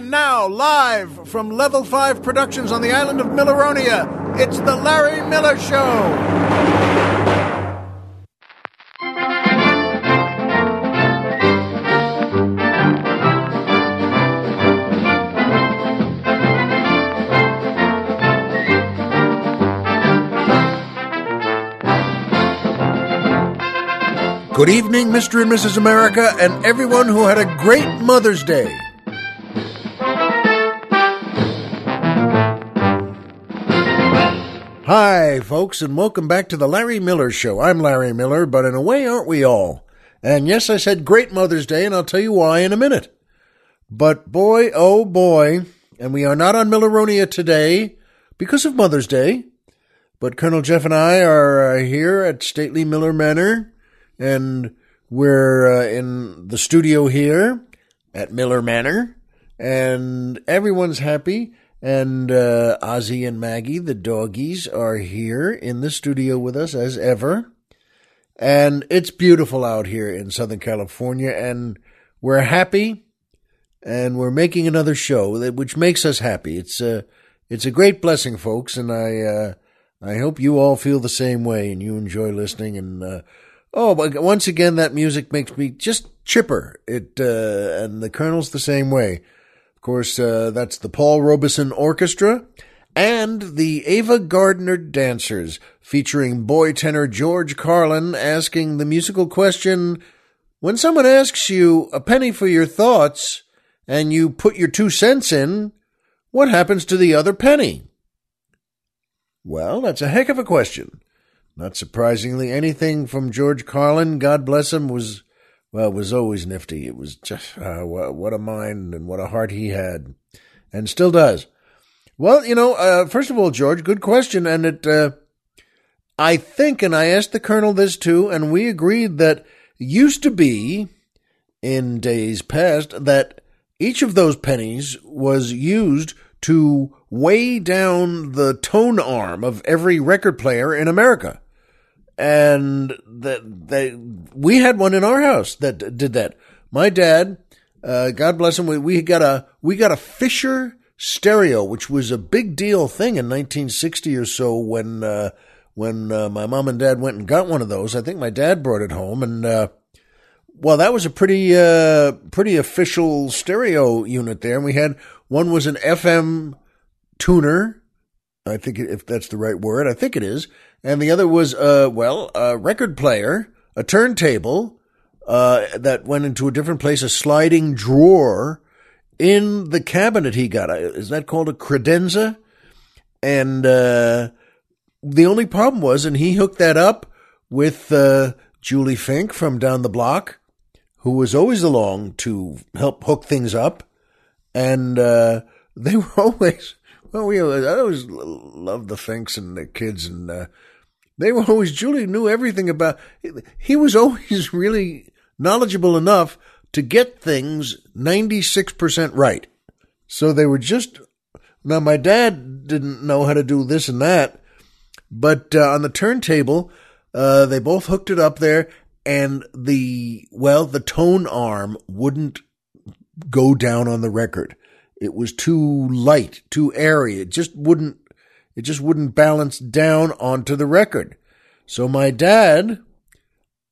And now, live from Level 5 Productions on the island of Milleronia, it's The Larry Miller Show. Good evening, Mr. and Mrs. America, and everyone who had a great Mother's Day. Hi, folks, and welcome back to the Larry Miller Show. I'm Larry Miller, but in a way, aren't we all? And yes, I said great Mother's Day, and I'll tell you why in a minute. But boy, oh boy, and we are not on Milleronia today because of Mother's Day, but Colonel Jeff and I are uh, here at Stately Miller Manor, and we're uh, in the studio here at Miller Manor, and everyone's happy. And uh, Ozzy and Maggie, the doggies, are here in the studio with us as ever. And it's beautiful out here in Southern California, and we're happy, and we're making another show, which makes us happy. It's a, it's a great blessing, folks, and I, uh, I hope you all feel the same way, and you enjoy listening. And uh, oh, but once again, that music makes me just chipper. It, uh, and the Colonel's the same way. Of course, uh, that's the Paul Robeson Orchestra and the Ava Gardner Dancers, featuring boy tenor George Carlin asking the musical question When someone asks you a penny for your thoughts and you put your two cents in, what happens to the other penny? Well, that's a heck of a question. Not surprisingly, anything from George Carlin, God bless him, was well, it was always nifty. It was just uh, what, what a mind and what a heart he had, and still does. Well, you know, uh, first of all, George, good question, and it. Uh, I think, and I asked the colonel this too, and we agreed that used to be in days past that each of those pennies was used to weigh down the tone arm of every record player in America and that they we had one in our house that did that. My dad, uh, God bless him, we, we got a we got a Fisher stereo, which was a big deal thing in 1960 or so when uh, when uh, my mom and dad went and got one of those. I think my dad brought it home, and uh, well, that was a pretty uh, pretty official stereo unit there. And we had one was an FM tuner. I think if that's the right word, I think it is and the other was, uh, well, a record player, a turntable, uh, that went into a different place, a sliding drawer in the cabinet he got. Is that called a credenza? And, uh, the only problem was, and he hooked that up with, uh, Julie Fink from down the block, who was always along to help hook things up. And, uh, they were always, well, we, I always loved the Finks and the kids and, uh, they were always, Julie knew everything about, he was always really knowledgeable enough to get things 96% right. So they were just, now my dad didn't know how to do this and that, but uh, on the turntable, uh, they both hooked it up there and the, well, the tone arm wouldn't go down on the record. It was too light, too airy. It just wouldn't it just wouldn't balance down onto the record. So my dad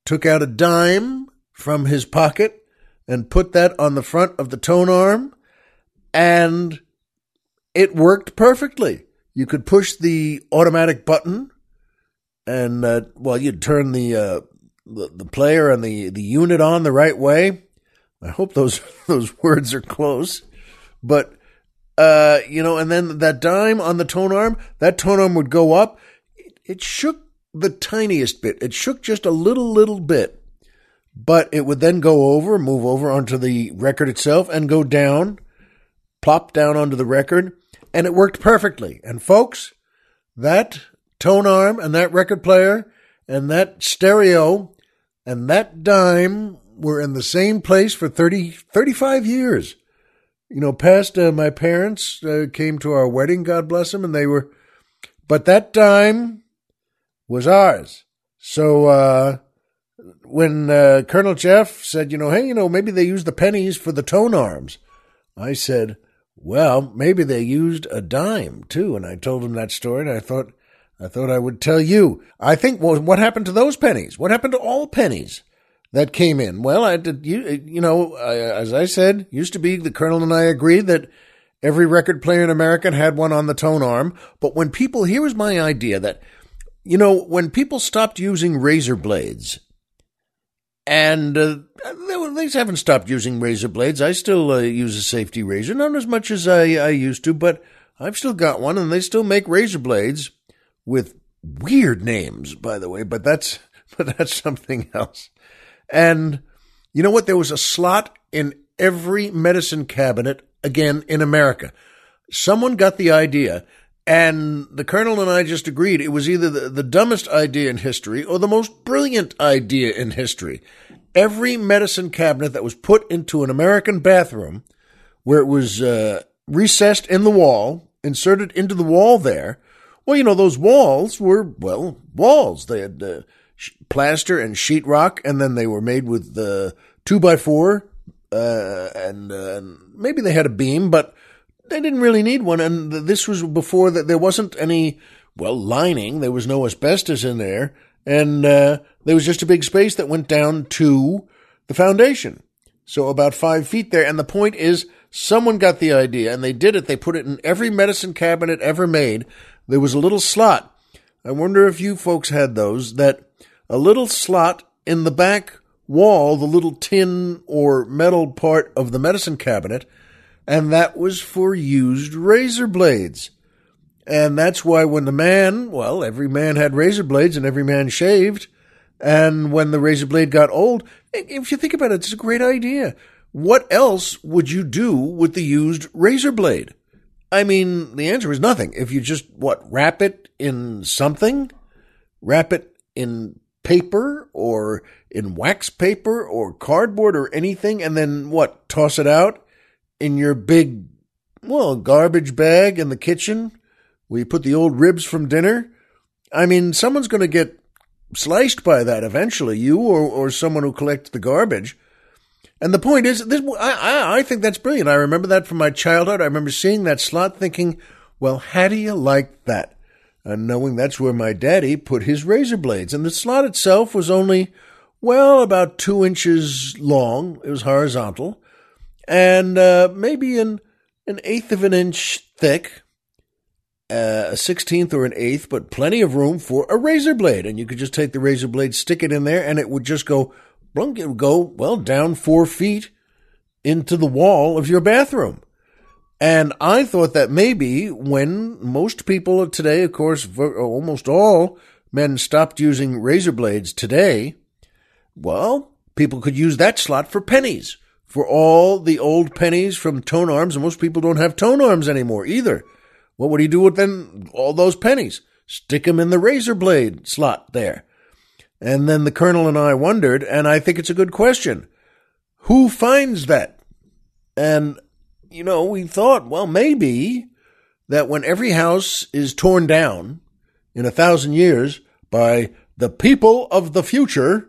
took out a dime from his pocket and put that on the front of the tone arm, and it worked perfectly. You could push the automatic button, and uh, well, you'd turn the, uh, the the player and the the unit on the right way. I hope those those words are close, but uh, you know, and then that dime on the tone arm, that tone arm would go up. It, it shook the tiniest bit. It shook just a little, little bit, but it would then go over, move over onto the record itself and go down, plop down onto the record, and it worked perfectly. And folks, that tone arm and that record player and that stereo and that dime were in the same place for 30, 35 years you know, past uh, my parents uh, came to our wedding, God bless them, and they were, but that dime was ours. So uh, when uh, Colonel Jeff said, you know, hey, you know, maybe they used the pennies for the tone arms, I said, Well, maybe they used a dime too. And I told him that story and I thought, I thought I would tell you. I think, well, what happened to those pennies? What happened to all pennies that came in? Well, I did, you, you know, as I said, used to be the colonel and I agreed that every record player in America had one on the tone arm. But when people, here was my idea that, you know, when people stopped using razor blades and uh, they haven't stopped using razor blades. I still uh, use a safety razor, not as much as I, I used to, but I've still got one, and they still make razor blades with weird names, by the way. But that's but that's something else. And you know what? There was a slot in every medicine cabinet again in America. Someone got the idea and the colonel and I just agreed it was either the, the dumbest idea in history or the most brilliant idea in history. Every medicine cabinet that was put into an American bathroom, where it was uh, recessed in the wall, inserted into the wall there, well, you know, those walls were, well, walls. They had uh, plaster and sheetrock, and then they were made with the two by four, uh, and uh, maybe they had a beam, but they didn't really need one. And this was before that there wasn't any, well, lining. There was no asbestos in there. And uh, there was just a big space that went down to the foundation. So about five feet there. And the point is, someone got the idea and they did it. They put it in every medicine cabinet ever made. There was a little slot. I wonder if you folks had those that a little slot in the back wall, the little tin or metal part of the medicine cabinet and that was for used razor blades. And that's why when the man, well, every man had razor blades and every man shaved. And when the razor blade got old, if you think about it, it's a great idea. What else would you do with the used razor blade? I mean, the answer is nothing. If you just, what, wrap it in something? Wrap it in paper or in wax paper or cardboard or anything and then what, toss it out? in your big, well, garbage bag in the kitchen where you put the old ribs from dinner. I mean, someone's going to get sliced by that eventually, you or, or someone who collects the garbage. And the point is, this I, I, I think that's brilliant. I remember that from my childhood. I remember seeing that slot thinking, well, how do you like that? And knowing that's where my daddy put his razor blades. And the slot itself was only, well, about two inches long. It was horizontal and uh, maybe an an eighth of an inch thick, uh, a sixteenth or an eighth, but plenty of room for a razor blade. And you could just take the razor blade, stick it in there, and it would just go, blunk, it would go well down four feet into the wall of your bathroom. And I thought that maybe when most people today, of course, almost all men stopped using razor blades today, well, people could use that slot for pennies for all the old pennies from tone arms, and most people don't have tone arms anymore either. What would he do with then all those pennies? Stick them in the razor blade slot there. And then the colonel and I wondered, and I think it's a good question. Who finds that? And, you know, we thought, well, maybe that when every house is torn down in a thousand years by the people of the future,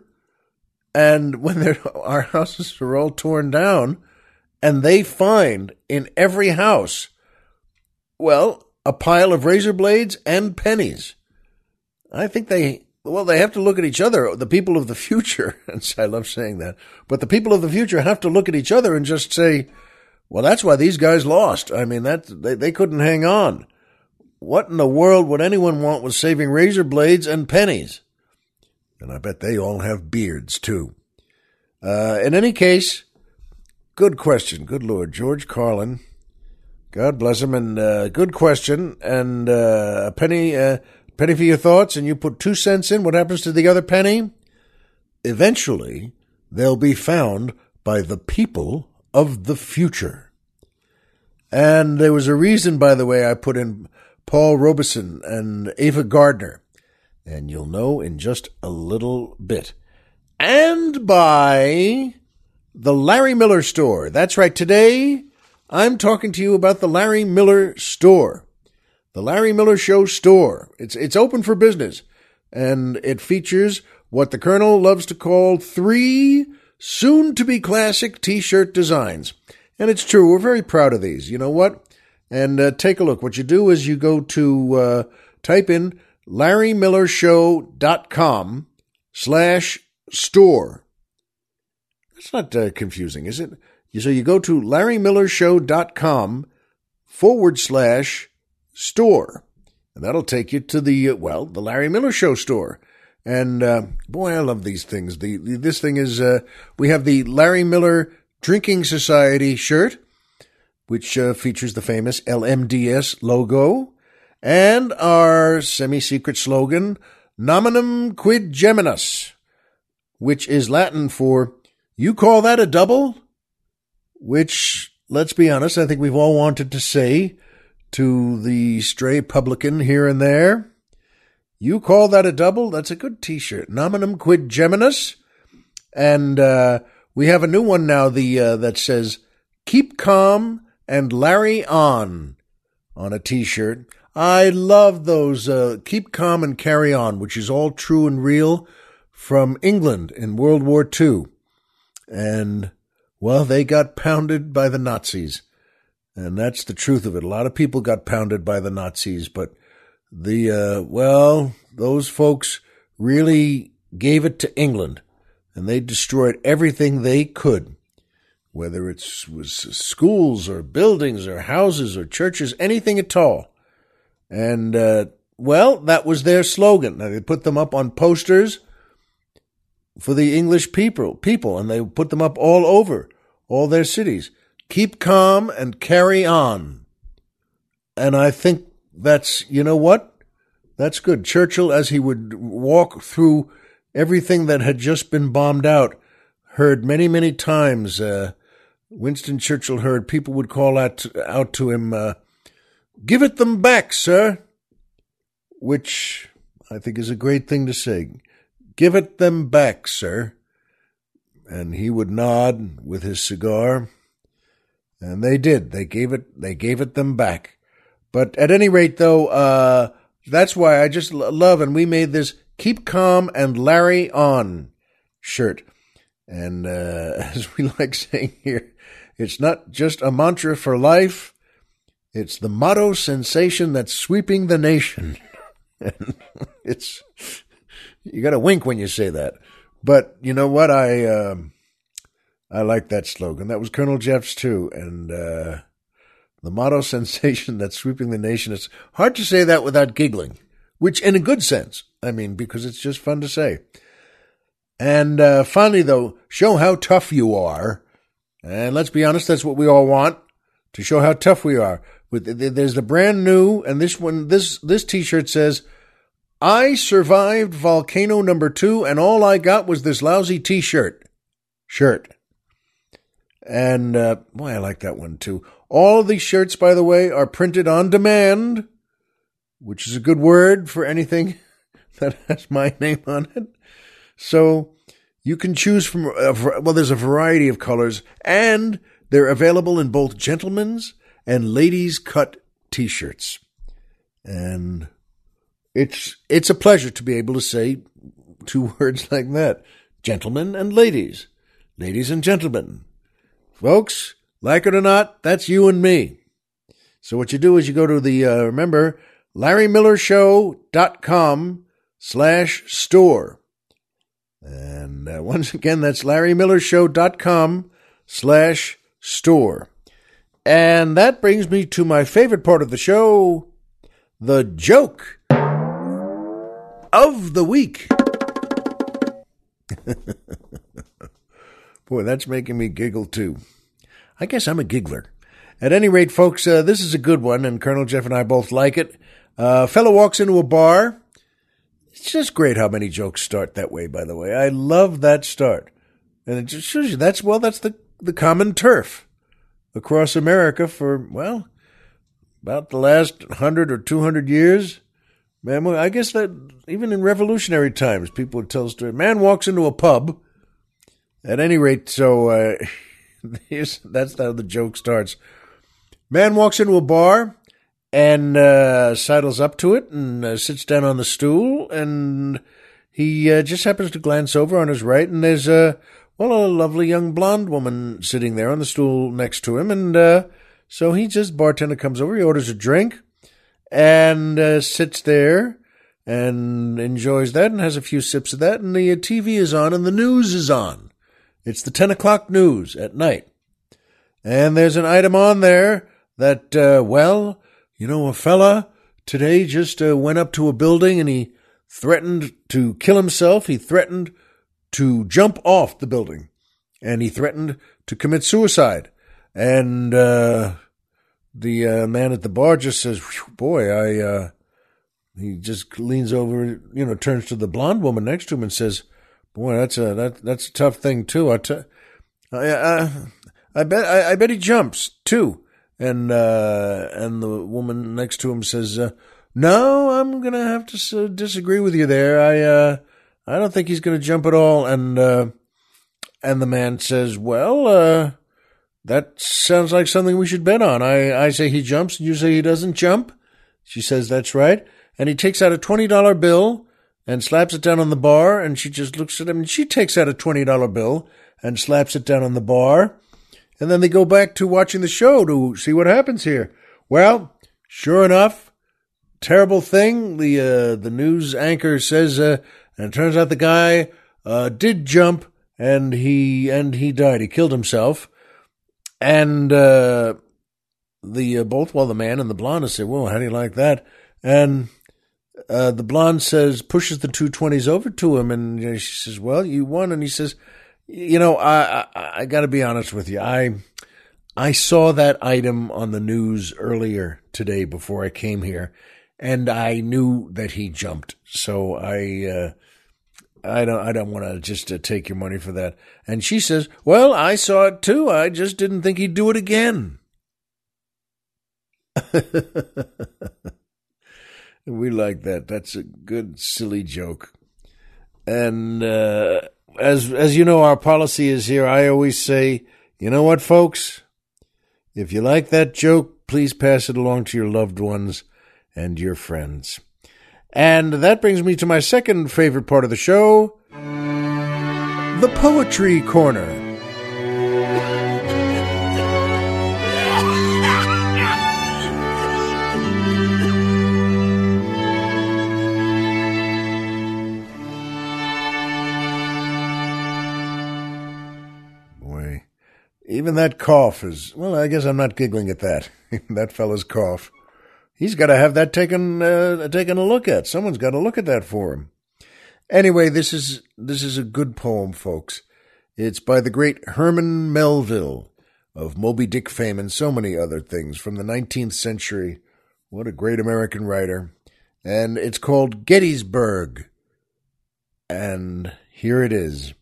and when our houses are all torn down, and they find in every house, well, a pile of razor blades and pennies. I think they, well, they have to look at each other. The people of the future, and I love saying that, but the people of the future have to look at each other and just say, well, that's why these guys lost. I mean, that they, they couldn't hang on. What in the world would anyone want with saving razor blades and pennies? And I bet they all have beards too. Uh, in any case, good question. Good Lord. George Carlin. God bless him. And uh, good question. And uh, a penny, uh, penny for your thoughts, and you put two cents in. What happens to the other penny? Eventually, they'll be found by the people of the future. And there was a reason, by the way, I put in Paul Robeson and Ava Gardner and you'll know in just a little bit. And by the Larry Miller Store. That's right. Today, I'm talking to you about the Larry Miller Store. The Larry Miller Show store. It's, it's open for business and it features what the Colonel loves to call three soon to be classic t-shirt designs. And it's true. We're very proud of these. You know what? and uh, take a look. What you do is you go to uh, type in larrymillershow.com slash store. That's not uh, confusing, is it? So you go to larrymillershow.com forward slash store. And that'll take you to the, uh, well, the Larry Miller Show store. And uh, boy, I love these things. The, the This thing is, uh, we have the Larry Miller Drinking Society shirt, which uh, features the famous LMDS logo, and our semi secret slogan, Nominum Quid Geminus, which is Latin for, You call that a double? Which, let's be honest, I think we've all wanted to say to the stray publican here and there. You call that a double? That's a good t shirt. Nominum Quid Geminus. And uh, we have a new one now the uh, that says, Keep Calm and Larry On on a t shirt. I love those uh, Keep Calm and Carry On, which is all true and real from England in World War II. And, well, they got pounded by the Nazis. And that's the truth of it. A lot of people got pounded by the Nazis, but the, uh, well, those folks really gave it to England and they destroyed everything they could, whether it was schools or buildings or houses or churches, anything at all. And, uh, well, that was their slogan. Now, they put them up on posters for the English people, people, and they put them up all over all their cities. Keep calm and carry on. And I think that's, you know what? That's good. Churchill, as he would walk through everything that had just been bombed out, heard many, many times, uh, Winston Churchill heard people would call out, out to him, uh, Give it them back, sir. Which I think is a great thing to say. Give it them back, sir. And he would nod with his cigar. And they did. They gave it, they gave it them back. But at any rate, though, uh, that's why I just love, and we made this Keep Calm and Larry On shirt. And, uh, as we like saying here, it's not just a mantra for life. It's the motto sensation that's sweeping the nation. and it's, you got to wink when you say that. But you know what? I, uh, I like that slogan. That was Colonel Jeff's too. And, uh, the motto sensation that's sweeping the nation. It's hard to say that without giggling, which in a good sense. I mean, because it's just fun to say. And, uh, finally though, show how tough you are. And let's be honest, that's what we all want to show how tough we are. With there's the brand new, and this one, this this T-shirt says, "I survived volcano number two, and all I got was this lousy T-shirt." Shirt. And uh, boy, I like that one too. All these shirts, by the way, are printed on demand, which is a good word for anything that has my name on it. So you can choose from, a, well, there's a variety of colors, and they're available in both gentlemen's and ladies cut t-shirts. And it's it's a pleasure to be able to say two words like that. Gentlemen and ladies. Ladies and gentlemen. Folks, like it or not, that's you and me. So what you do is you go to the, uh, remember, larrymillershow.com slash store. And uh, once again, that's larrymillershow.com slash store. And that brings me to my favorite part of the show the joke of the week. Boy, that's making me giggle too. I guess I'm a giggler. At any rate, folks, uh, this is a good one, and Colonel Jeff and I both like it. Uh, fellow walks into a bar. It's just great how many jokes start that way, by the way. I love that start. And it just shows you that's, well, that's the, the common turf across America for, well, about the last hundred or two hundred years. Man, I guess that even in revolutionary times, people would tell story. Man walks into a pub. At any rate, so uh, that's how the joke starts. Man walks into a bar and uh, sidles up to it and uh, sits down on the stool, and he uh, just happens to glance over on his right, and there's a well, a lovely young blonde woman sitting there on the stool next to him, and uh, So he just, bartender comes over, he orders a drink and uh, sits there and enjoys that and has a few sips of that. And the TV is on and the news is on. It's the 10 o'clock news at night. And there's an item on there that, uh, well, you know, a fella today just uh, went up to a building and he threatened to kill himself. He threatened to jump off the building and he threatened to commit suicide. And, uh, the uh, man at the bar just says, boy, I, uh, he just leans over, you know, turns to the blonde woman next to him and says, boy, that's a, that, that's a tough thing too. I, t- I, I, I bet, I, I bet he jumps too. And, uh, and the woman next to him says, uh, no, I'm going to have to disagree with you there. I, uh, I don't think he's going to jump at all. And, uh, and the man says, well, uh, that sounds like something we should bet on. I, I say he jumps and you say he doesn't jump. She says that's right. And he takes out a $20 bill and slaps it down on the bar. And she just looks at him and she takes out a $20 bill and slaps it down on the bar. And then they go back to watching the show to see what happens here. Well, sure enough, terrible thing. The, uh, the news anchor says, uh, and it turns out the guy, uh, did jump and he, and he died. He killed himself. And uh, the uh, both well the man and the blonde say, "Well, how do you like that?" And uh, the blonde says, pushes the two twenties over to him, and you know, she says, "Well, you won." And he says, "You know, I I, I got to be honest with you. I I saw that item on the news earlier today before I came here, and I knew that he jumped. So I." Uh, I don't. I don't want to just uh, take your money for that. And she says, "Well, I saw it too. I just didn't think he'd do it again." we like that. That's a good, silly joke. And uh, as as you know, our policy is here. I always say, you know what, folks, if you like that joke, please pass it along to your loved ones and your friends. And that brings me to my second favorite part of the show the Poetry Corner. Even that cough is, well, I guess I'm not giggling at that. that fellow's cough. He's got to have that taken uh, taken a look at. Someone's got to look at that for him. Anyway, this is this is a good poem, folks. It's by the great Herman Melville of Moby Dick fame and so many other things from the 19th century. What a great American writer. And it's called Gettysburg. And here it is.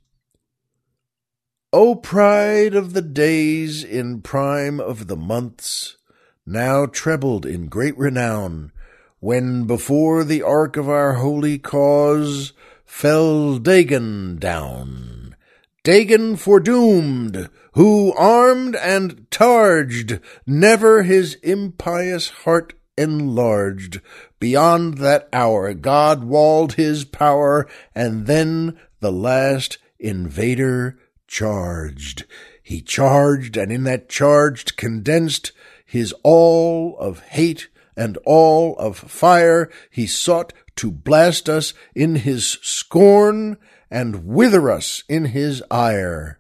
O pride of the days in prime of the months, now trebled in great renown, when before the ark of our holy cause fell Dagon down. Dagon foredoomed, who armed and charged, never his impious heart enlarged. Beyond that hour God walled his power, and then the last invader charged. He charged, and in that charged condensed his all of hate and all of fire. He sought to blast us in his scorn and wither us in his ire.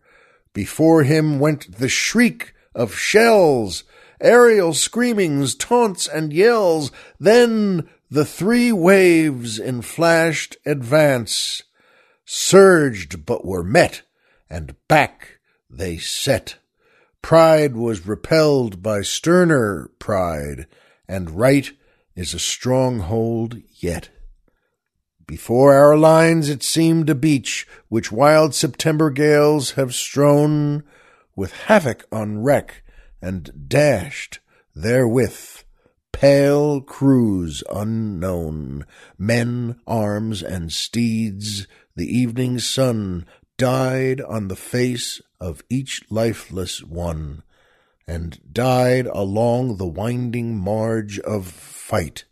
Before him went the shriek of shells, aerial screamings, taunts, and yells. Then the three waves in flashed advance surged but were met, and back they set. Pride was repelled by sterner pride, and right is a stronghold yet. Before our lines it seemed a beach which wild September gales have strown with havoc on wreck and dashed therewith pale crews unknown, men, arms, and steeds, the evening sun died on the face of each lifeless one, and died along the winding marge of fight,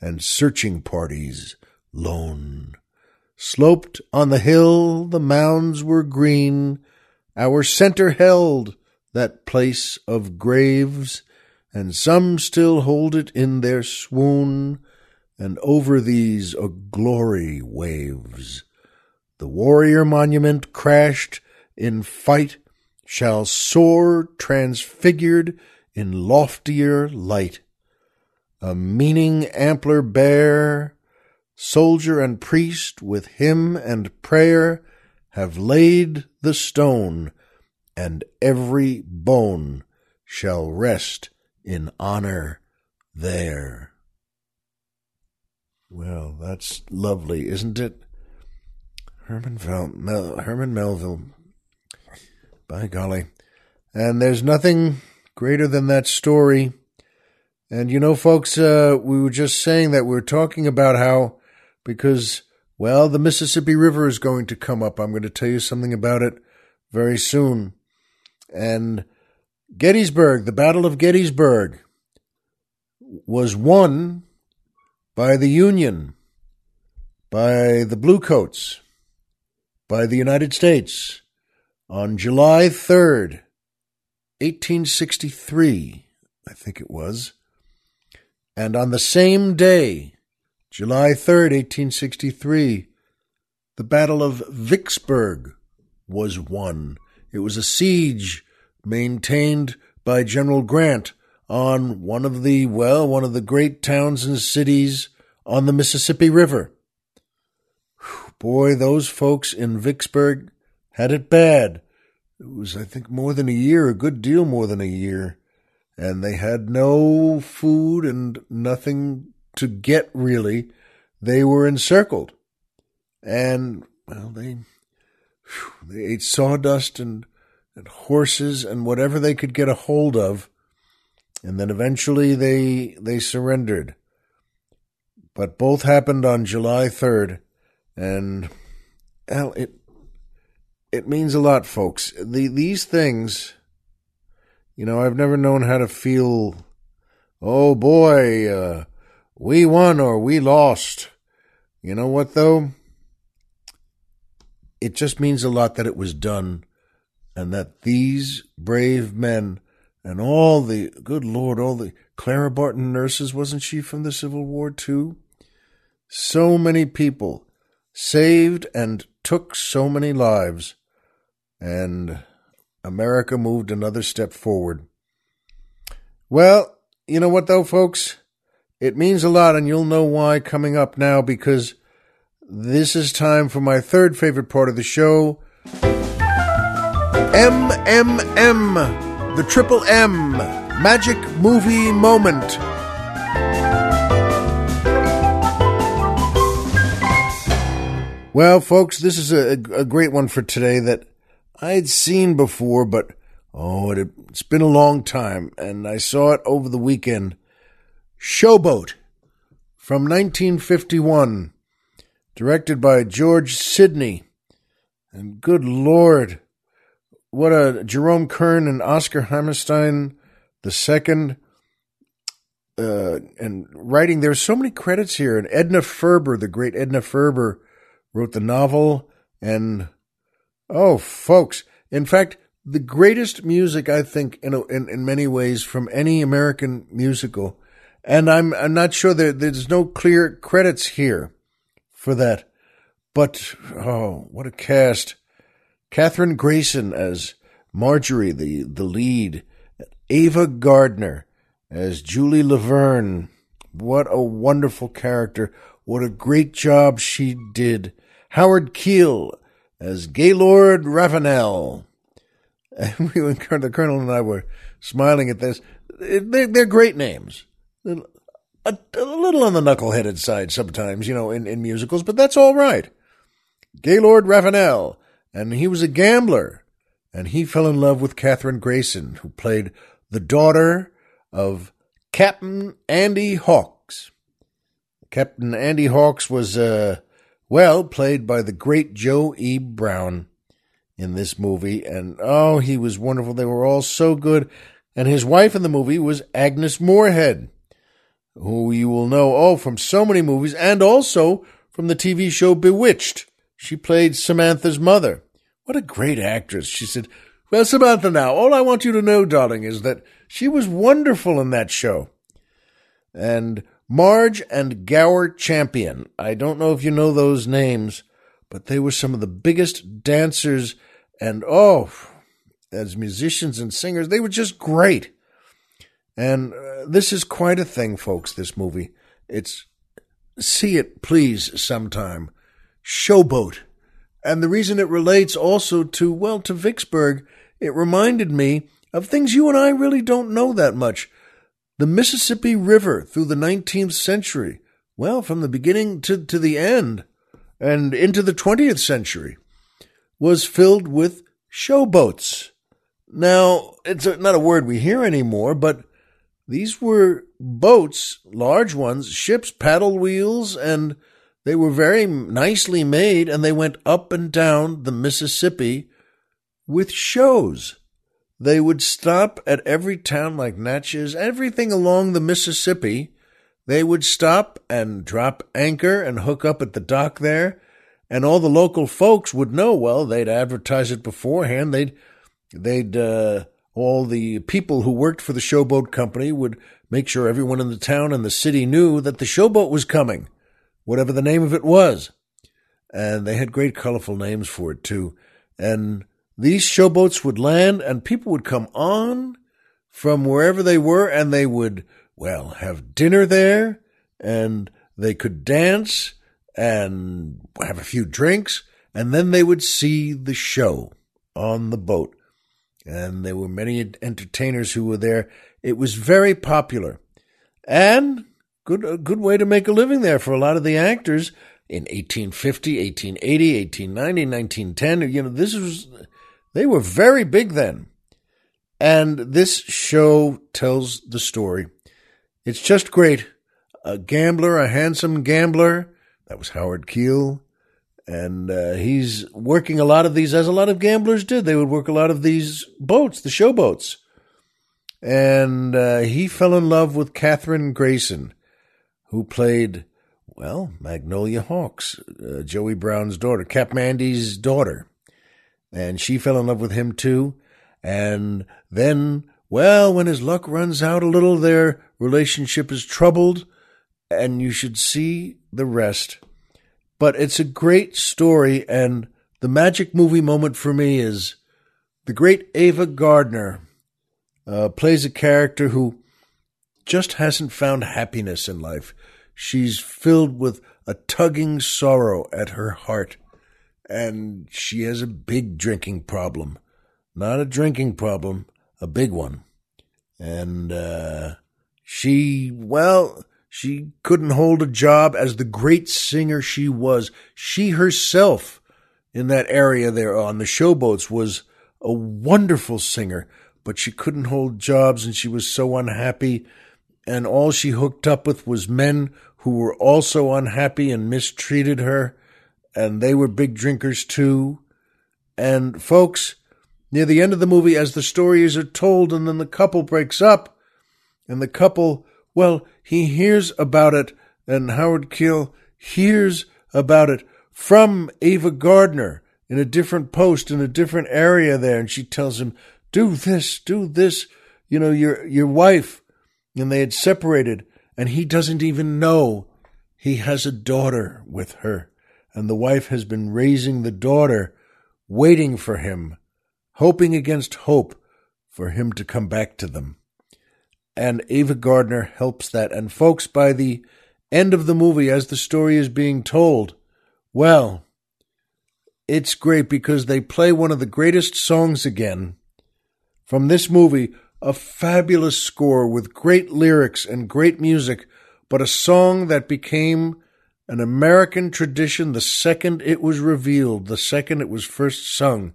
and searching parties lone. Sloped on the hill, the mounds were green, our center held that place of graves, and some still hold it in their swoon, and over these a glory waves. The warrior monument crashed in fight shall soar transfigured in loftier light. A meaning ampler bear, soldier and priest with hymn and prayer have laid the stone, and every bone shall rest in honor there. Well, that's lovely, isn't it? Herman, Mel- Herman Melville. By golly. And there's nothing greater than that story. And you know, folks, uh, we were just saying that we are talking about how, because, well, the Mississippi River is going to come up. I'm going to tell you something about it very soon. And Gettysburg, the Battle of Gettysburg, was won by the Union, by the Bluecoats, by the United States on July 3rd, 1863, I think it was. And on the same day, July 3rd, 1863, the Battle of Vicksburg was won. It was a siege maintained by General Grant on one of the, well, one of the great towns and cities on the Mississippi River. Boy, those folks in Vicksburg had it bad. It was, I think, more than a year, a good deal more than a year. And they had no food and nothing to get really. They were encircled. And, well, they, they ate sawdust and, and horses and whatever they could get a hold of. And then eventually they, they surrendered. But both happened on July 3rd. And, well, it, it means a lot, folks. The, these things, you know, I've never known how to feel, oh boy, uh, we won or we lost. You know what, though? It just means a lot that it was done and that these brave men and all the, good Lord, all the, Clara Barton nurses, wasn't she from the Civil War too? So many people saved and took so many lives and America moved another step forward. Well, you know what, though, folks? It means a lot, and you'll know why coming up now because this is time for my third favorite part of the show MMM, the Triple M, Magic Movie Moment. Well, folks, this is a, a great one for today that I had seen before, but oh, it, it's been a long time, and I saw it over the weekend. Showboat from 1951, directed by George Sidney. And good Lord, what a Jerome Kern and Oscar Hammerstein the second. Uh, and writing, there's so many credits here. And Edna Ferber, the great Edna Ferber, wrote the novel. And Oh, folks. In fact, the greatest music, I think, in, in, in many ways from any American musical. And I'm, I'm not sure that there's no clear credits here for that. But, oh, what a cast. Kathryn Grayson as Marjorie, the, the lead. Ava Gardner as Julie Laverne. What a wonderful character. What a great job she did. Howard Keel as Gaylord Ravenel. And we, the colonel and I were smiling at this. They're, they're great names. A, a, little on the knuckleheaded side sometimes, you know, in, in musicals, but that's all right. Gaylord Ravenel, and he was a gambler, and he fell in love with Kathryn Grayson, who played the daughter of Captain Andy Hawks. Captain Andy Hawks was uh, well, played by the great Joe E. Brown in this movie. And oh, he was wonderful. They were all so good. And his wife in the movie was Agnes Moorehead, who you will know, oh, from so many movies and also from the TV show Bewitched. She played Samantha's mother. What a great actress. She said, Well, Samantha, now, all I want you to know, darling, is that She was wonderful in that show. And Marge and Gower Champion. I don't know if you know those names, but they were some of the biggest dancers and oh, as musicians and singers, they were just great. And uh, this is quite a thing, folks, this movie. It's see it please sometime. Showboat. And the reason it relates also to well to Vicksburg, it reminded me of things you and I really don't know that much. The Mississippi River through the 19th century, well, from the beginning to, to the end and into the 20th century, was filled with showboats. Now, it's a, not a word we hear anymore, but these were boats, large ones, ships, paddle wheels, and they were very nicely made, and they went up and down the Mississippi with shows. They would stop at every town like Natchez, everything along the Mississippi. They would stop and drop anchor and hook up at the dock there, and all the local folks would know. Well, they'd advertise it beforehand. They'd, they'd, uh, all the people who worked for the showboat company would make sure everyone in the town and the city knew that the showboat was coming, whatever the name of it was. And they had great colorful names for it too. And these showboats would land and people would come on from wherever they were and they would, well, have dinner there and they could dance and have a few drinks and then they would see the show on the boat and there were many entertainers who were there. It was very popular, and good a good way to make a living there for a lot of the actors in 1850, 1880, 1890, 1910. You know, this was they were very big then, and this show tells the story. It's just great. A gambler, a handsome gambler. That was Howard Keel and uh, he's working a lot of these, as a lot of gamblers did. They would work a lot of these boats, the showboats. And uh, he fell in love with Kathryn Grayson, who played, well, Magnolia Hawks, uh, Joey Brown's daughter, Cap'n Andy's daughter. And she fell in love with him too. And then, well, when his luck runs out a little, their relationship is troubled, and you should see the rest but it's a great story, and the magic movie moment for me is the great Ava Gardner uh, plays a character who just hasn't found happiness in life. She's filled with a tugging sorrow at her heart, and she has a big drinking problem. Not a drinking problem, a big one. And uh, she, well, she couldn't hold a job as the great singer she was. She herself, in that area there on the showboats, was a wonderful singer, but she couldn't hold jobs and she was so unhappy. And all she hooked up with was men who were also unhappy and mistreated her. And they were big drinkers too. And folks, near the end of the movie, as the stories are told, and then the couple breaks up, and the couple well, he hears about it, and Howard Keel hears about it from Ava Gardner in a different post in a different area there, and she tells him, "Do this, do this." You know, your your wife, and they had separated, and he doesn't even know he has a daughter with her, and the wife has been raising the daughter, waiting for him, hoping against hope for him to come back to them and Ava Gardner helps that. And folks, by the end of the movie, as the story is being told, well, it's great because they play one of the greatest songs again from this movie, a fabulous score with great lyrics and great music, but a song that became an American tradition the second it was revealed, the second it was first sung.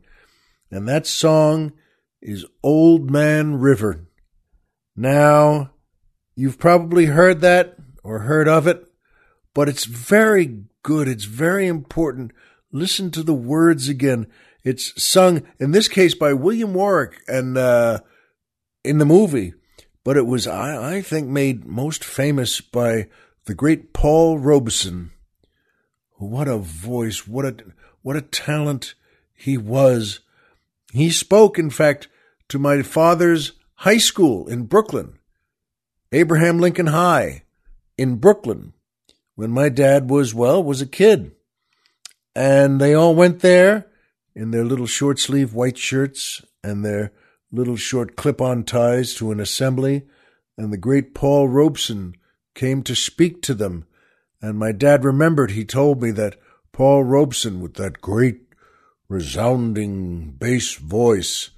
And that song is Old Man River. Now, you've probably heard that or heard of it, but it's very good. It's very important. Listen to the words again. It's sung, in this case, by William Warfield and uh, in the movie, but it was, I, I think, made most famous by the great Paul Robeson. What a voice! What a what a talent he was. He spoke, in fact, to my father's high school in Brooklyn, Abraham Lincoln High in Brooklyn, when my dad was, well, was a kid. And they all went there in their little short sleeve white shirts and their little short clip on ties to an assembly. And the great Paul Robeson came to speak to them. And my dad remembered he told me that Paul Robeson, with that great resounding bass voice,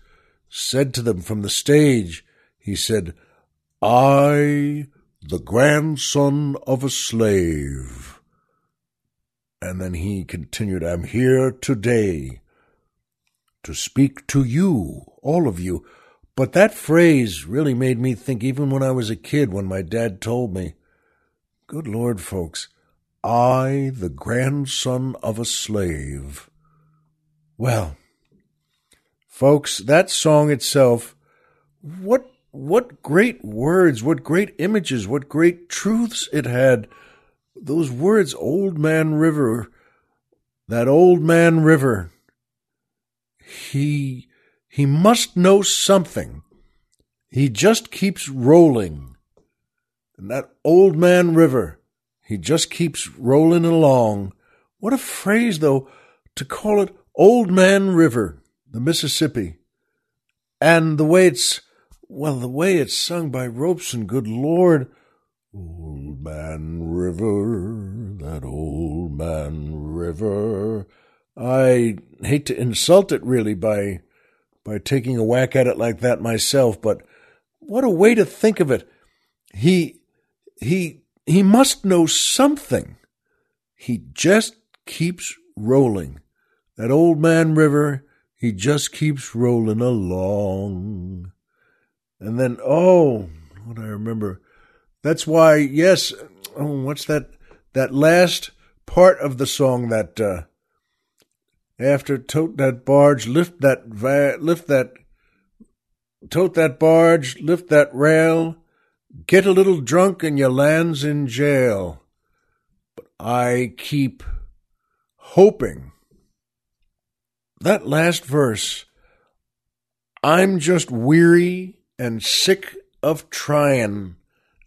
said to them from the stage, he said, I, the grandson of a slave. And then he continued, I'm here today to speak to you, all of you. But that phrase really made me think, even when I was a kid, when my dad told me, Good Lord, folks, I, the grandson of a slave. Well, folks, that song itself, what what great words, what great images, what great truths it had. Those words, Old Man River, that Old Man River, he, he must know something. He just keeps rolling. And that Old Man River, he just keeps rolling along. What a phrase, though, to call it Old Man River, the Mississippi. And the way it's well, the way it's sung by Robeson, good Lord. Old Man River, that old man river. I hate to insult it really by by taking a whack at it like that myself, but what a way to think of it. He he he must know something. He just keeps rolling. That old man river, he just keeps rolling along. And then, oh, what I remember. That's why, yes. Oh, what's that? That last part of the song that uh, after tote that barge, lift that va- lift that tote that barge, lift that rail, get a little drunk and your lands in jail. But I keep hoping. That last verse, I'm just weary and sick of trying.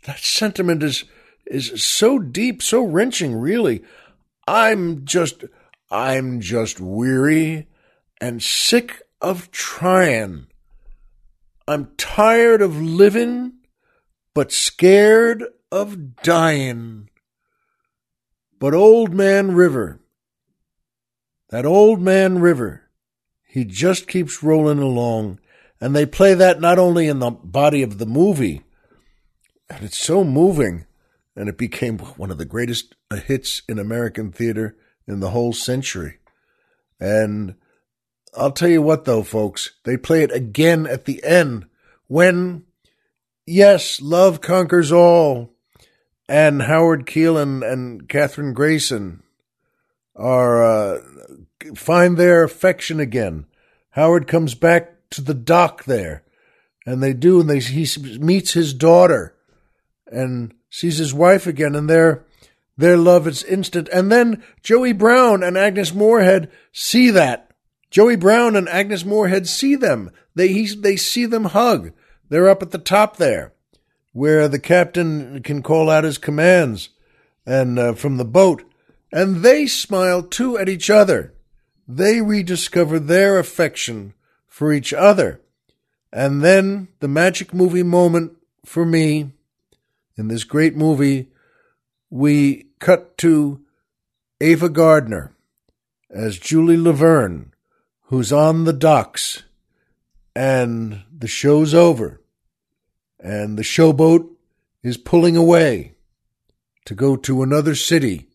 That sentiment is is so deep, so wrenching, really. I'm just I'm just weary and sick of trying. I'm tired of living, but scared of dying. But Old Man River, that Old Man River, he just keeps rolling along and they play that not only in the body of the movie, and it's so moving, and it became one of the greatest hits in American theater in the whole century. And I'll tell you what, though, folks, they play it again at the end when, yes, love conquers all, and Howard Keel and, Kathryn Grayson are uh, find their affection again. Howard comes back to the dock there. And they do, and they, he meets his daughter and sees his wife again, and their, their love is instant. And then Joey Brown and Agnes Moorehead see that. Joey Brown and Agnes Moorehead see them. They, he, they see them hug. They're up at the top there, where the captain can call out his commands and uh, from the boat. And they smile too at each other. They rediscover their affection for each other. And then the magic movie moment for me in this great movie, we cut to Ava Gardner as Julie Laverne, who's on the docks, and the show's over, and the showboat is pulling away to go to another city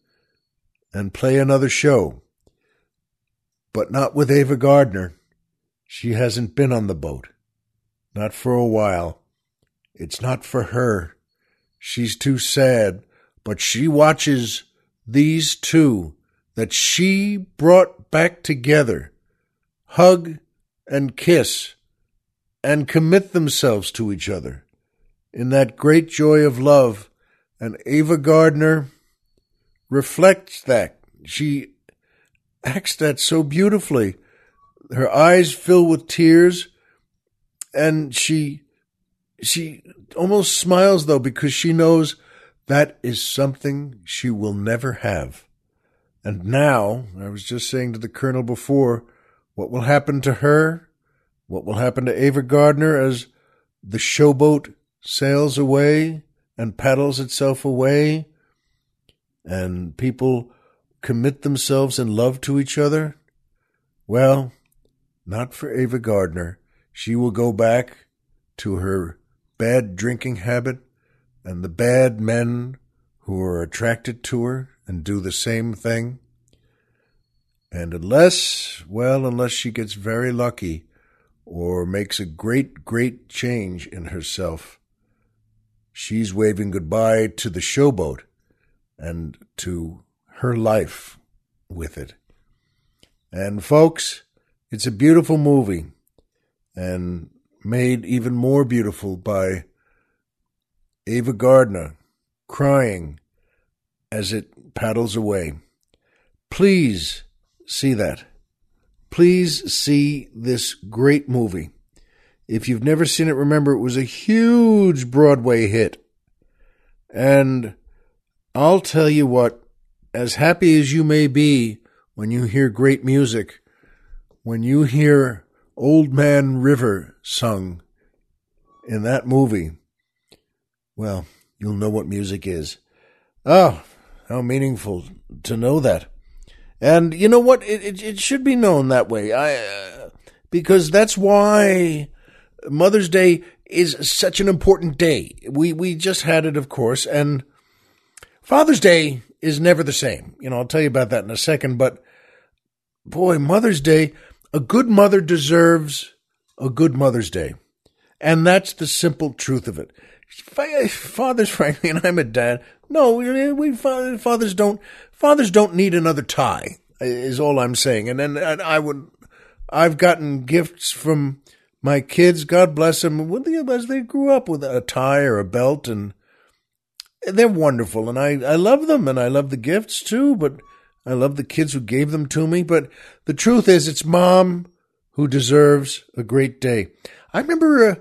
and play another show, but not with Ava Gardner. She hasn't been on the boat. Not for a while. It's not for her. She's too sad, but she watches these two that she brought back together hug and kiss and commit themselves to each other in that great joy of love. And Ava Gardner reflects that. She acts that so beautifully her eyes fill with tears, and she she almost smiles though because she knows that is something she will never have. And now, I was just saying to the colonel before, what will happen to her? What will happen to Ava Gardner as the showboat sails away and paddles itself away and people commit themselves in love to each other? Well, not for Ava Gardner. She will go back to her bad drinking habit and the bad men who are attracted to her and do the same thing. And unless, well, unless she gets very lucky or makes a great, great change in herself, she's waving goodbye to the showboat and to her life with it. And folks, it's a beautiful movie and made even more beautiful by Ava Gardner crying as it paddles away. Please see that. Please see this great movie. If you've never seen it, remember it was a huge Broadway hit. And I'll tell you what, as happy as you may be when you hear great music, when you hear Old Man River sung in that movie, well, you'll know what music is. Oh, how meaningful to know that. And you know what? It, it, it should be known that way. I, uh, because that's why Mother's Day is such an important day. We, we just had it, of course, and Father's Day is never the same. You know, I'll tell you about that in a second, but boy, Mother's Day, a good mother deserves a good Mother's Day. And that's the simple truth of it fathers, frankly, and I'm a dad. No, we fathers don't fathers don't need another tie. Is all I'm saying. And then and I would, I've gotten gifts from my kids. God bless them. As they grew up with a tie or a belt, and they're wonderful, and I I love them, and I love the gifts too. But I love the kids who gave them to me. But the truth is, it's mom who deserves a great day. I remember. Uh,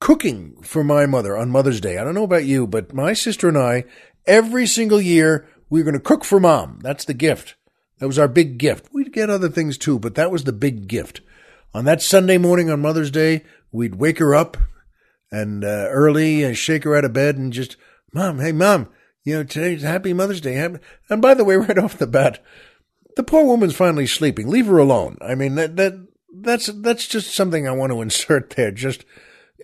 cooking for my mother on Mother's Day. I don't know about you, but my sister and I, every single year, we were going to cook for mom. That's the gift. That was our big gift. We'd get other things too, but that was the big gift. On that Sunday morning on Mother's Day, we'd wake her up and uh, early and shake her out of bed and just, Mom, hey, Mom, you know, today's Happy Mother's Day. And by the way, right off the bat, the poor woman's finally sleeping. Leave her alone. I mean, that, that, that's, that's just something I want to insert there. Just,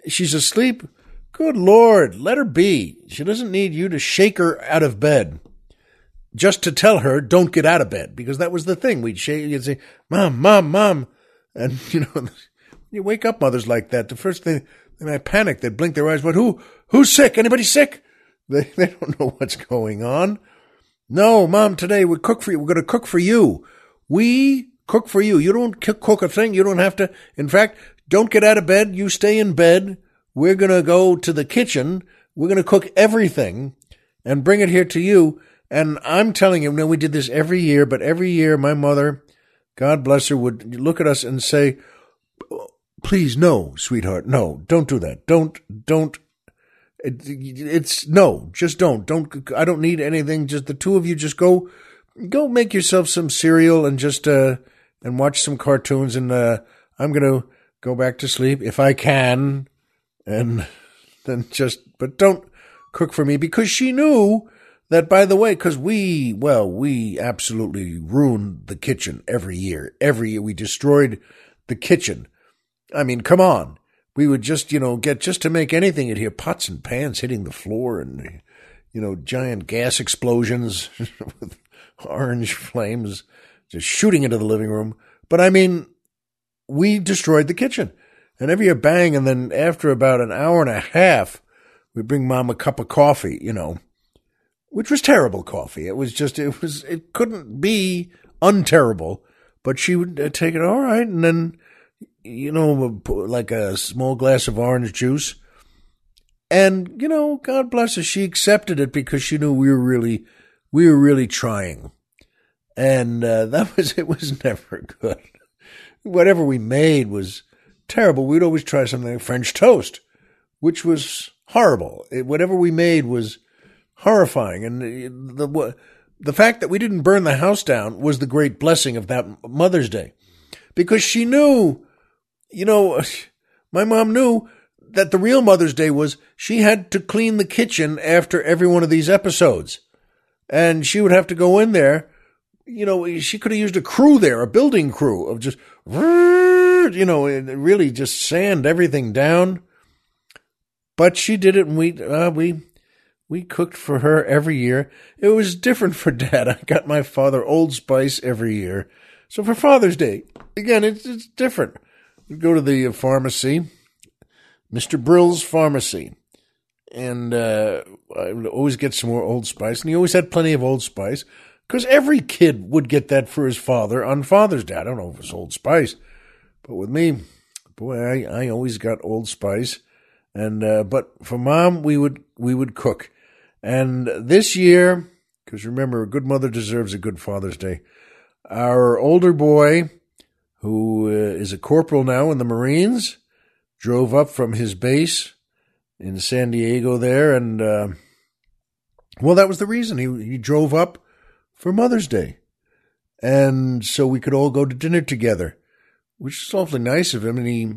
she's asleep. Good Lord, let her be. She doesn't need you to shake her out of bed just to tell her don't get out of bed because that was the thing. We'd shake, you'd say, "Mom, mom, mom," and you know, you wake up mothers like that. The first thing they might panic. They'd blink their eyes. But who? Who's sick? Anybody sick? They they don't know what's going on. No, mom. Today we cook for you. We're going to cook for you. We cook for you. You don't cook a thing. You don't have to. In fact, don't get out of bed. You stay in bed. We're going to go to the kitchen. We're going to cook everything and bring it here to you. And I'm telling you, now we did this every year, but every year my mother, God bless her, would look at us and say, please, no, sweetheart, no, don't do that. Don't, don't. It, it's no, just don't. Don't, I don't need anything. Just the two of you just go, go make yourself some cereal and just, uh, and watch some cartoons. And, uh, I'm going to, go back to sleep if I can, and then just, but don't cook for me because she knew that, by the way, because we, well, we absolutely ruined the kitchen every year. Every year we destroyed the kitchen. I mean, come on. We would just, you know, get just to make anything in here, pots and pans hitting the floor and, you know, giant gas explosions with orange flames just shooting into the living room. But I mean, we destroyed the kitchen. And every year, bang, and then after about an hour and a half, we bring mom a cup of coffee, you know, which was terrible coffee. It was just, it was, it couldn't be unterrible, but she would uh, take it all right. And then, you know, like a small glass of orange juice. And, you know, God bless her, she accepted it because she knew we were really, we were really trying. And uh, that was, it was never good whatever we made was terrible. We'd always try something like French toast. which was horrible. It, whatever we made was horrifying. And the, the, the fact that we didn't burn the house down was the great blessing of that Mother's Day because she knew, you know, my mom knew that the real Mother's Day was she had to clean the kitchen after every one of these episodes. And she would have to go in there. You know, she could have used a crew there, a building crew of just, you know, really just sand everything down. But she did it and we, uh, we, we cooked for her every year. It was different for dad. I got my father Old Spice every year. So for Father's Day, again, it's, it's different. We go to the pharmacy, Mr. Brill's Pharmacy, and uh, I would always get some more Old Spice, and he always had plenty of Old Spice because every kid would get that for his father on Father's Day. I don't know if it's Old Spice, but with me, boy, I, I always got Old Spice, and uh, but for mom, we would we would cook, and this year, because remember, a good mother deserves a good Father's Day. Our older boy, who uh, is a corporal now in the Marines, drove up from his base in San Diego there, and uh, well, that was the reason he he drove up for Mother's Day, and so we could all go to dinner together, which is awfully nice of him. And he,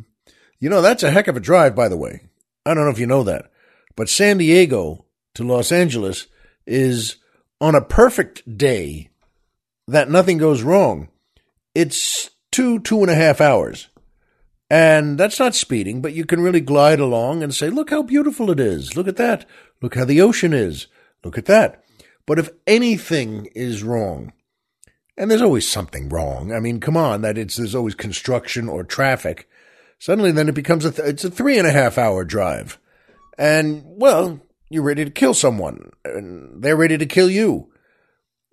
you know, that's a heck of a drive, by the way. I don't know if you know that, but San Diego to Los Angeles is on a perfect day that nothing goes wrong, it's two, two and a half hours. And that's not speeding, but you can really glide along and say, look how beautiful it is. Look at that. Look how the ocean is. Look at that. But if anything is wrong, and there's always something wrong. I mean, come on, that it's, there's always construction or traffic. Suddenly then it becomes a, th- it's a three and a half hour drive. And well, you're ready to kill someone and they're ready to kill you.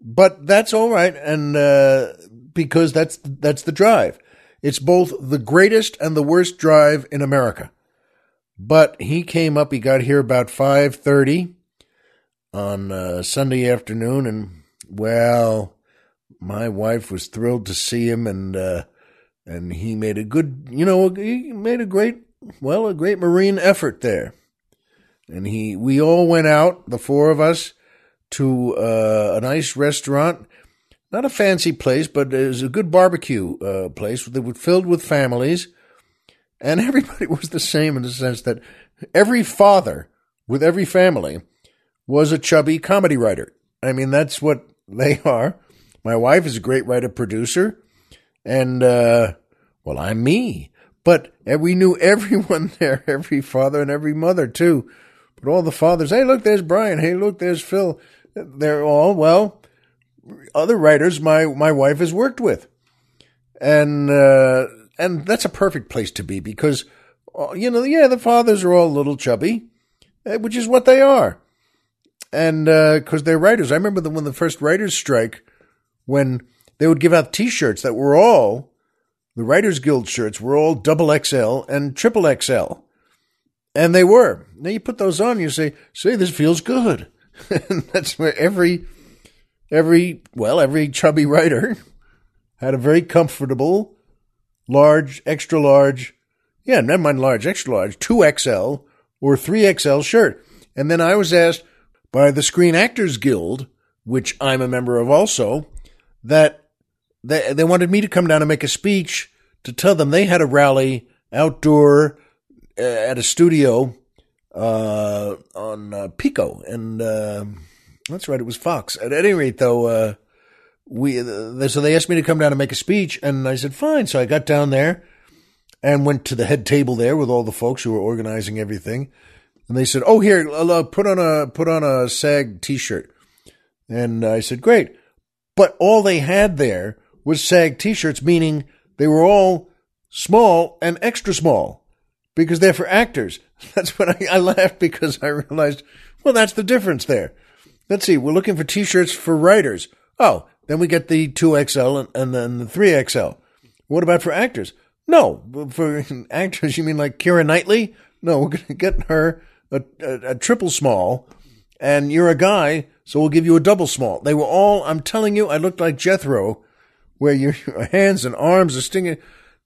But that's all right, and uh, because that's that's the drive. It's both the greatest and the worst drive in America. But he came up. He got here about five thirty on uh, Sunday afternoon, and well, my wife was thrilled to see him, and uh, and he made a good, you know, he made a great, well, a great Marine effort there. And he, we all went out, the four of us, to uh, a nice restaurant. Not a fancy place, but it was a good barbecue uh, place that was filled with families. And everybody was the same in the sense that every father with every family was a chubby comedy writer. I mean, that's what they are. My wife is a great writer producer. And, uh, well, I'm me. But we knew everyone there, every father and every mother too. But all the fathers, hey, look, there's Brian. Hey, look, there's Phil. They're all, well, other writers my, my wife has worked with. And, uh, and that's a perfect place to be because, uh, you know, yeah, the fathers are all a little chubby, eh, which is what they are. And, uh, cause they're writers. I remember the, when the first writers strike, when they would give out t-shirts that were all, the Writers Guild shirts were all double XL and triple XL. And they were. Now you put those on, you say, say, this feels good. and that's where every every well every chubby writer had a very comfortable large extra large yeah never mind large extra large 2xl or 3xl shirt and then i was asked by the screen actors guild which i'm a member of also that they, they wanted me to come down and make a speech to tell them they had a rally outdoor uh, at a studio uh, on uh, Pico, and uh, that's right, it was Fox. At any rate, though, uh, we so they asked me to come down and make a speech, and I said fine. So I got down there and went to the head table there with all the folks who were organizing everything, and they said, "Oh, here, uh, put on a put on a SAG T-shirt," and I said, "Great," but all they had there was SAG T-shirts, meaning they were all small and extra small because they're for actors. That's when I, I laughed because I realized, well, that's the difference there. Let's see, we're looking for t-shirts for writers. Oh, then we get the 2XL and, and then the 3XL. What about for actors? No, for actors, you mean like Keira Knightley? No, we're going to get her a, a, a, triple small, and you're a guy, so we'll give you a double small. They were all, I'm telling you, I looked like Jethro, where your hands and arms are stinging.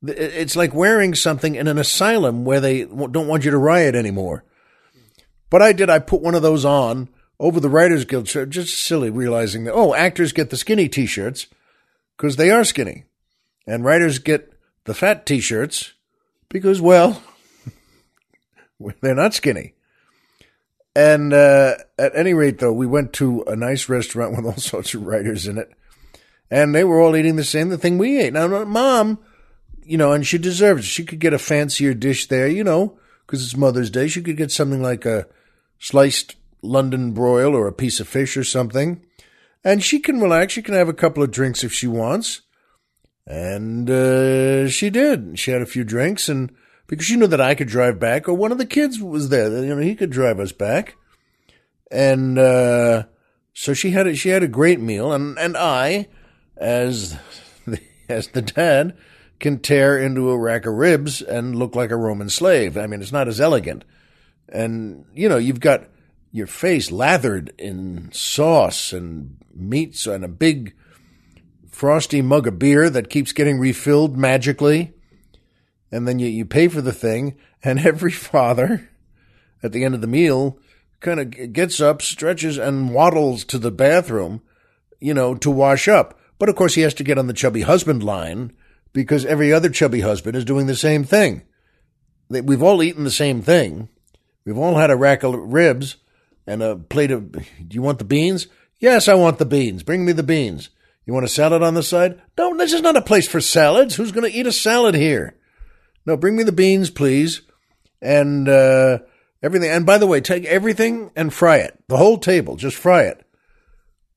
It's like wearing something in an asylum where they don't want you to riot anymore. But I did. I put one of those on over the Writers Guild shirt, just silly, realizing that, oh, actors get the skinny t shirts because they are skinny. And writers get the fat t shirts because, well, they're not skinny. And uh, at any rate, though, we went to a nice restaurant with all sorts of writers in it, and they were all eating the same the thing we ate. Now, mom, you know, and she deserves. It. She could get a fancier dish there, you know, because it's Mother's Day. She could get something like a sliced London broil or a piece of fish or something, and she can relax. She can have a couple of drinks if she wants, and uh, she did. She had a few drinks and because she knew that I could drive back, or one of the kids was there. You know, he could drive us back, and uh, so she had a, she had a great meal, and and I, as the, as the dad, can tear into a rack of ribs and look like a Roman slave. I mean, it's not as elegant, and you know, you've got your face lathered in sauce and meats and a big frosty mug of beer that keeps getting refilled magically and then you, you pay for the thing, and every father at the end of the meal kind of gets up, stretches, and waddles to the bathroom, you know, to wash up. But of course, he has to get on the chubby husband line because every other chubby husband is doing the same thing. We've all eaten the same thing. We've all had a rack of ribs and a plate of. Do you want the beans? Yes, I want the beans. Bring me the beans. You want a salad on the side? No, this is not a place for salads. Who's going to eat a salad here? No, bring me the beans, please. And uh, everything. And by the way, take everything and fry it. The whole table, just fry it.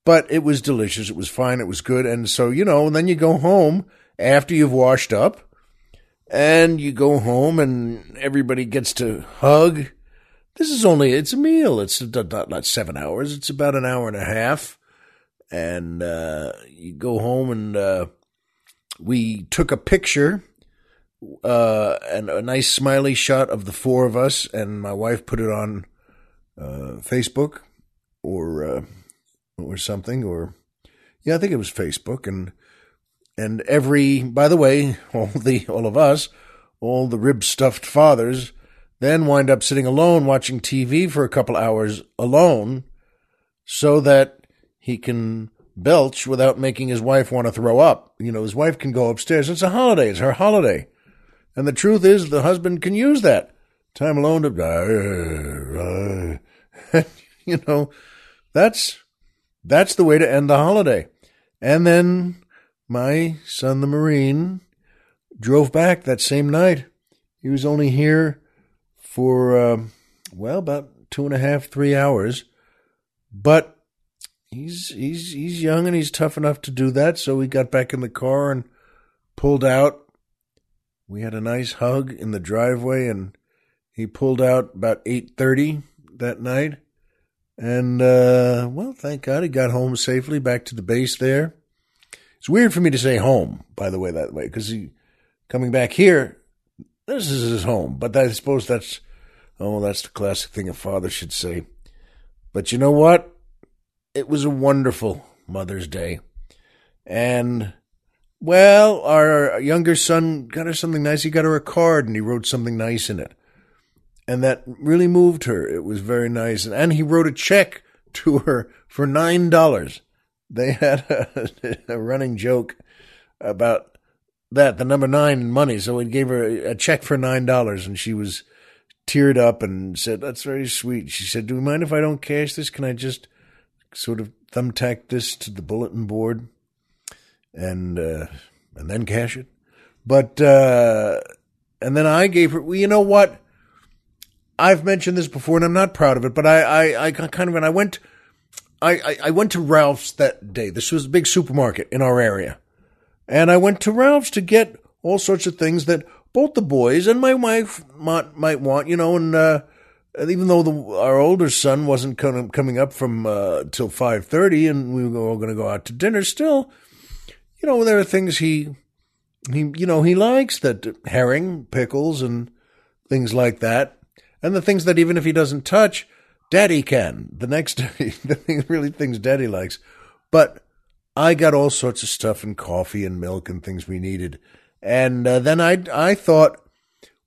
But it was delicious. It was fine. It was good. And so, you know, and then you go home after you've washed up and you go home and everybody gets to hug. This is only, it's a meal. It's not, not seven hours. It's about an hour and a half. And uh, you go home and uh, we took a picture uh, and a nice smiley shot of the four of us, and my wife put it on uh, Facebook or uh, or something, or yeah, I think it was Facebook, and and every by the way, all the all of us, all the rib stuffed fathers, then wind up sitting alone watching TV for a couple hours alone, so that he can belch without making his wife want to throw up. You know, his wife can go upstairs. It's a holiday. It's her holiday. And the truth is, the husband can use that time alone to, die. you know, that's, that's the way to end the holiday. And then my son, the Marine, drove back that same night. He was only here for, uh, well, about two and a half, three hours. But he's he's he's young and he's tough enough to do that. So we got back in the car and pulled out we had a nice hug in the driveway and he pulled out about 8.30 that night. And uh, well thank god he got home safely back to the base there. It's weird for me to say home by the way that way because he coming back here this is his home. But i suppose that's oh that's the classic thing a father should say. But you know what? It was a wonderful mother's day. And well, our younger son got her something nice. He got her a card and he wrote something nice in it. And that really moved her. It was very nice. And he wrote a check to her for $9. They had a, a running joke about that, the number nine in money. So he gave her a check for $9 and she was teared up and said, That's very sweet. She said, Do you mind if I don't cash this? Can I just sort of thumbtack this to the bulletin board? And uh, and then cash it. But uh, and then I gave her. Well, you know what? I've mentioned this before, and I'm not proud of it. But I I, I kind of and I went. I, I, went to Ralph's that day. This was a big supermarket in our area. And I went to Ralph's to get all sorts of things that both the boys and my wife might, might want, you know, and, uh, even though the, our older son wasn't coming up from, uh, till 5.30 and we were all going to go out to dinner still, you know, there are things he, he, you know, he likes that herring, pickles, and things like that. And the things that even if he doesn't touch, daddy can. The next day, the thing, really things daddy likes. But I got all sorts of stuff and coffee and milk and things we needed. And uh, then I, I thought,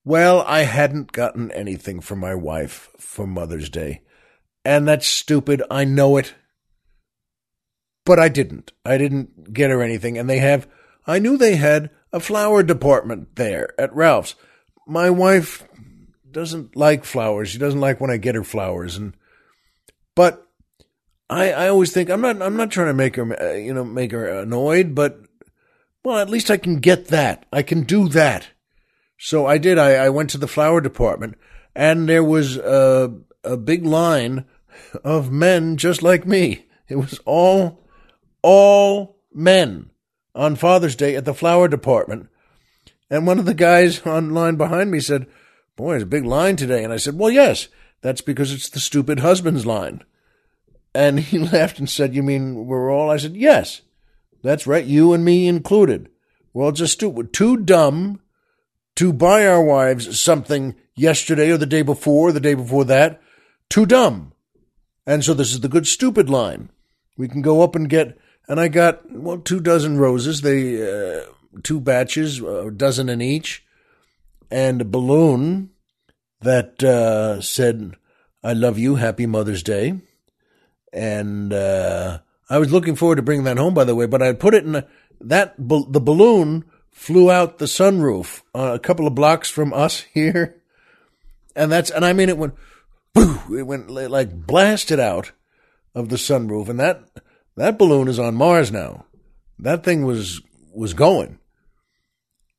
Well, I hadn't gotten anything for my wife for Mother's Day. And that's stupid. I know it. But I didn't. I didn't get her anything. And they have, I knew they had a flower department there at Ralph's. My wife doesn't like flowers. She doesn't like when I get her flowers. And, but I, I always think I'm not, I'm not trying to make her, uh, you know, make her annoyed, but well, at least I can get that. I can do that. So I did. I, I went to the flower department and there was a, a big line of men just like me. It was all, all men on Father's Day at the flower department. And one of the guys on line behind me said, Boy, there's a big line today. And I said, Well, yes, that's because it's the stupid husband's line. And he laughed and said, You mean we're all? I said, Yes, that's right, you and me included. We're all just stupid, too dumb to buy our wives something yesterday or the day before, the day before that, too dumb. And so this is the good stupid line. We can go up and get, and I got, well, two dozen roses. They, uh, two batches, a dozen in each, and a balloon that, uh, said, I love you, happy Mother's Day. And, uh, I was looking forward to bringing that home, by the way, but I put it in a, that, the balloon flew out the sunroof uh, a couple of blocks from us here. And that's, and I mean, it went, it went like blasted out of the sunroof. And that, that balloon is on Mars now. That thing was, was going.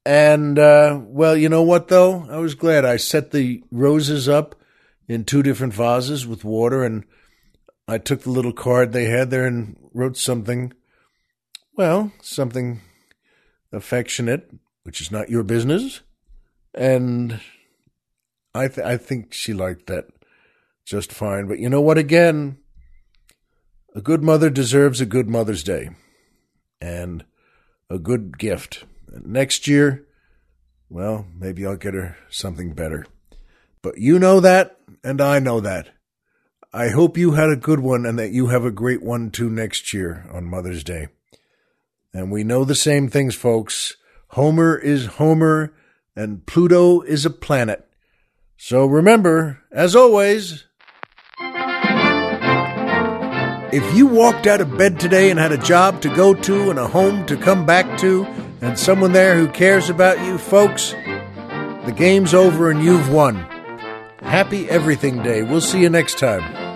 And, uh, well, you know what though? I was glad I set the roses up in two different vases with water and I took the little card they had there and wrote something, well, something affectionate, which is not your business. And I th- I think she liked that just fine. But you know what? Again, a good mother deserves a good Mother's Day and a good gift. Next year, well, maybe I'll get her something better. But you know that, and I know that. I hope you had a good one and that you have a great one too next year on Mother's Day. And we know the same things, folks. Homer is Homer, and Pluto is a planet. So remember, as always, if you walked out of bed today and had a job to go to and a home to come back to, and someone there who cares about you, folks, the game's over and you've won. Happy Everything Day. We'll see you next time.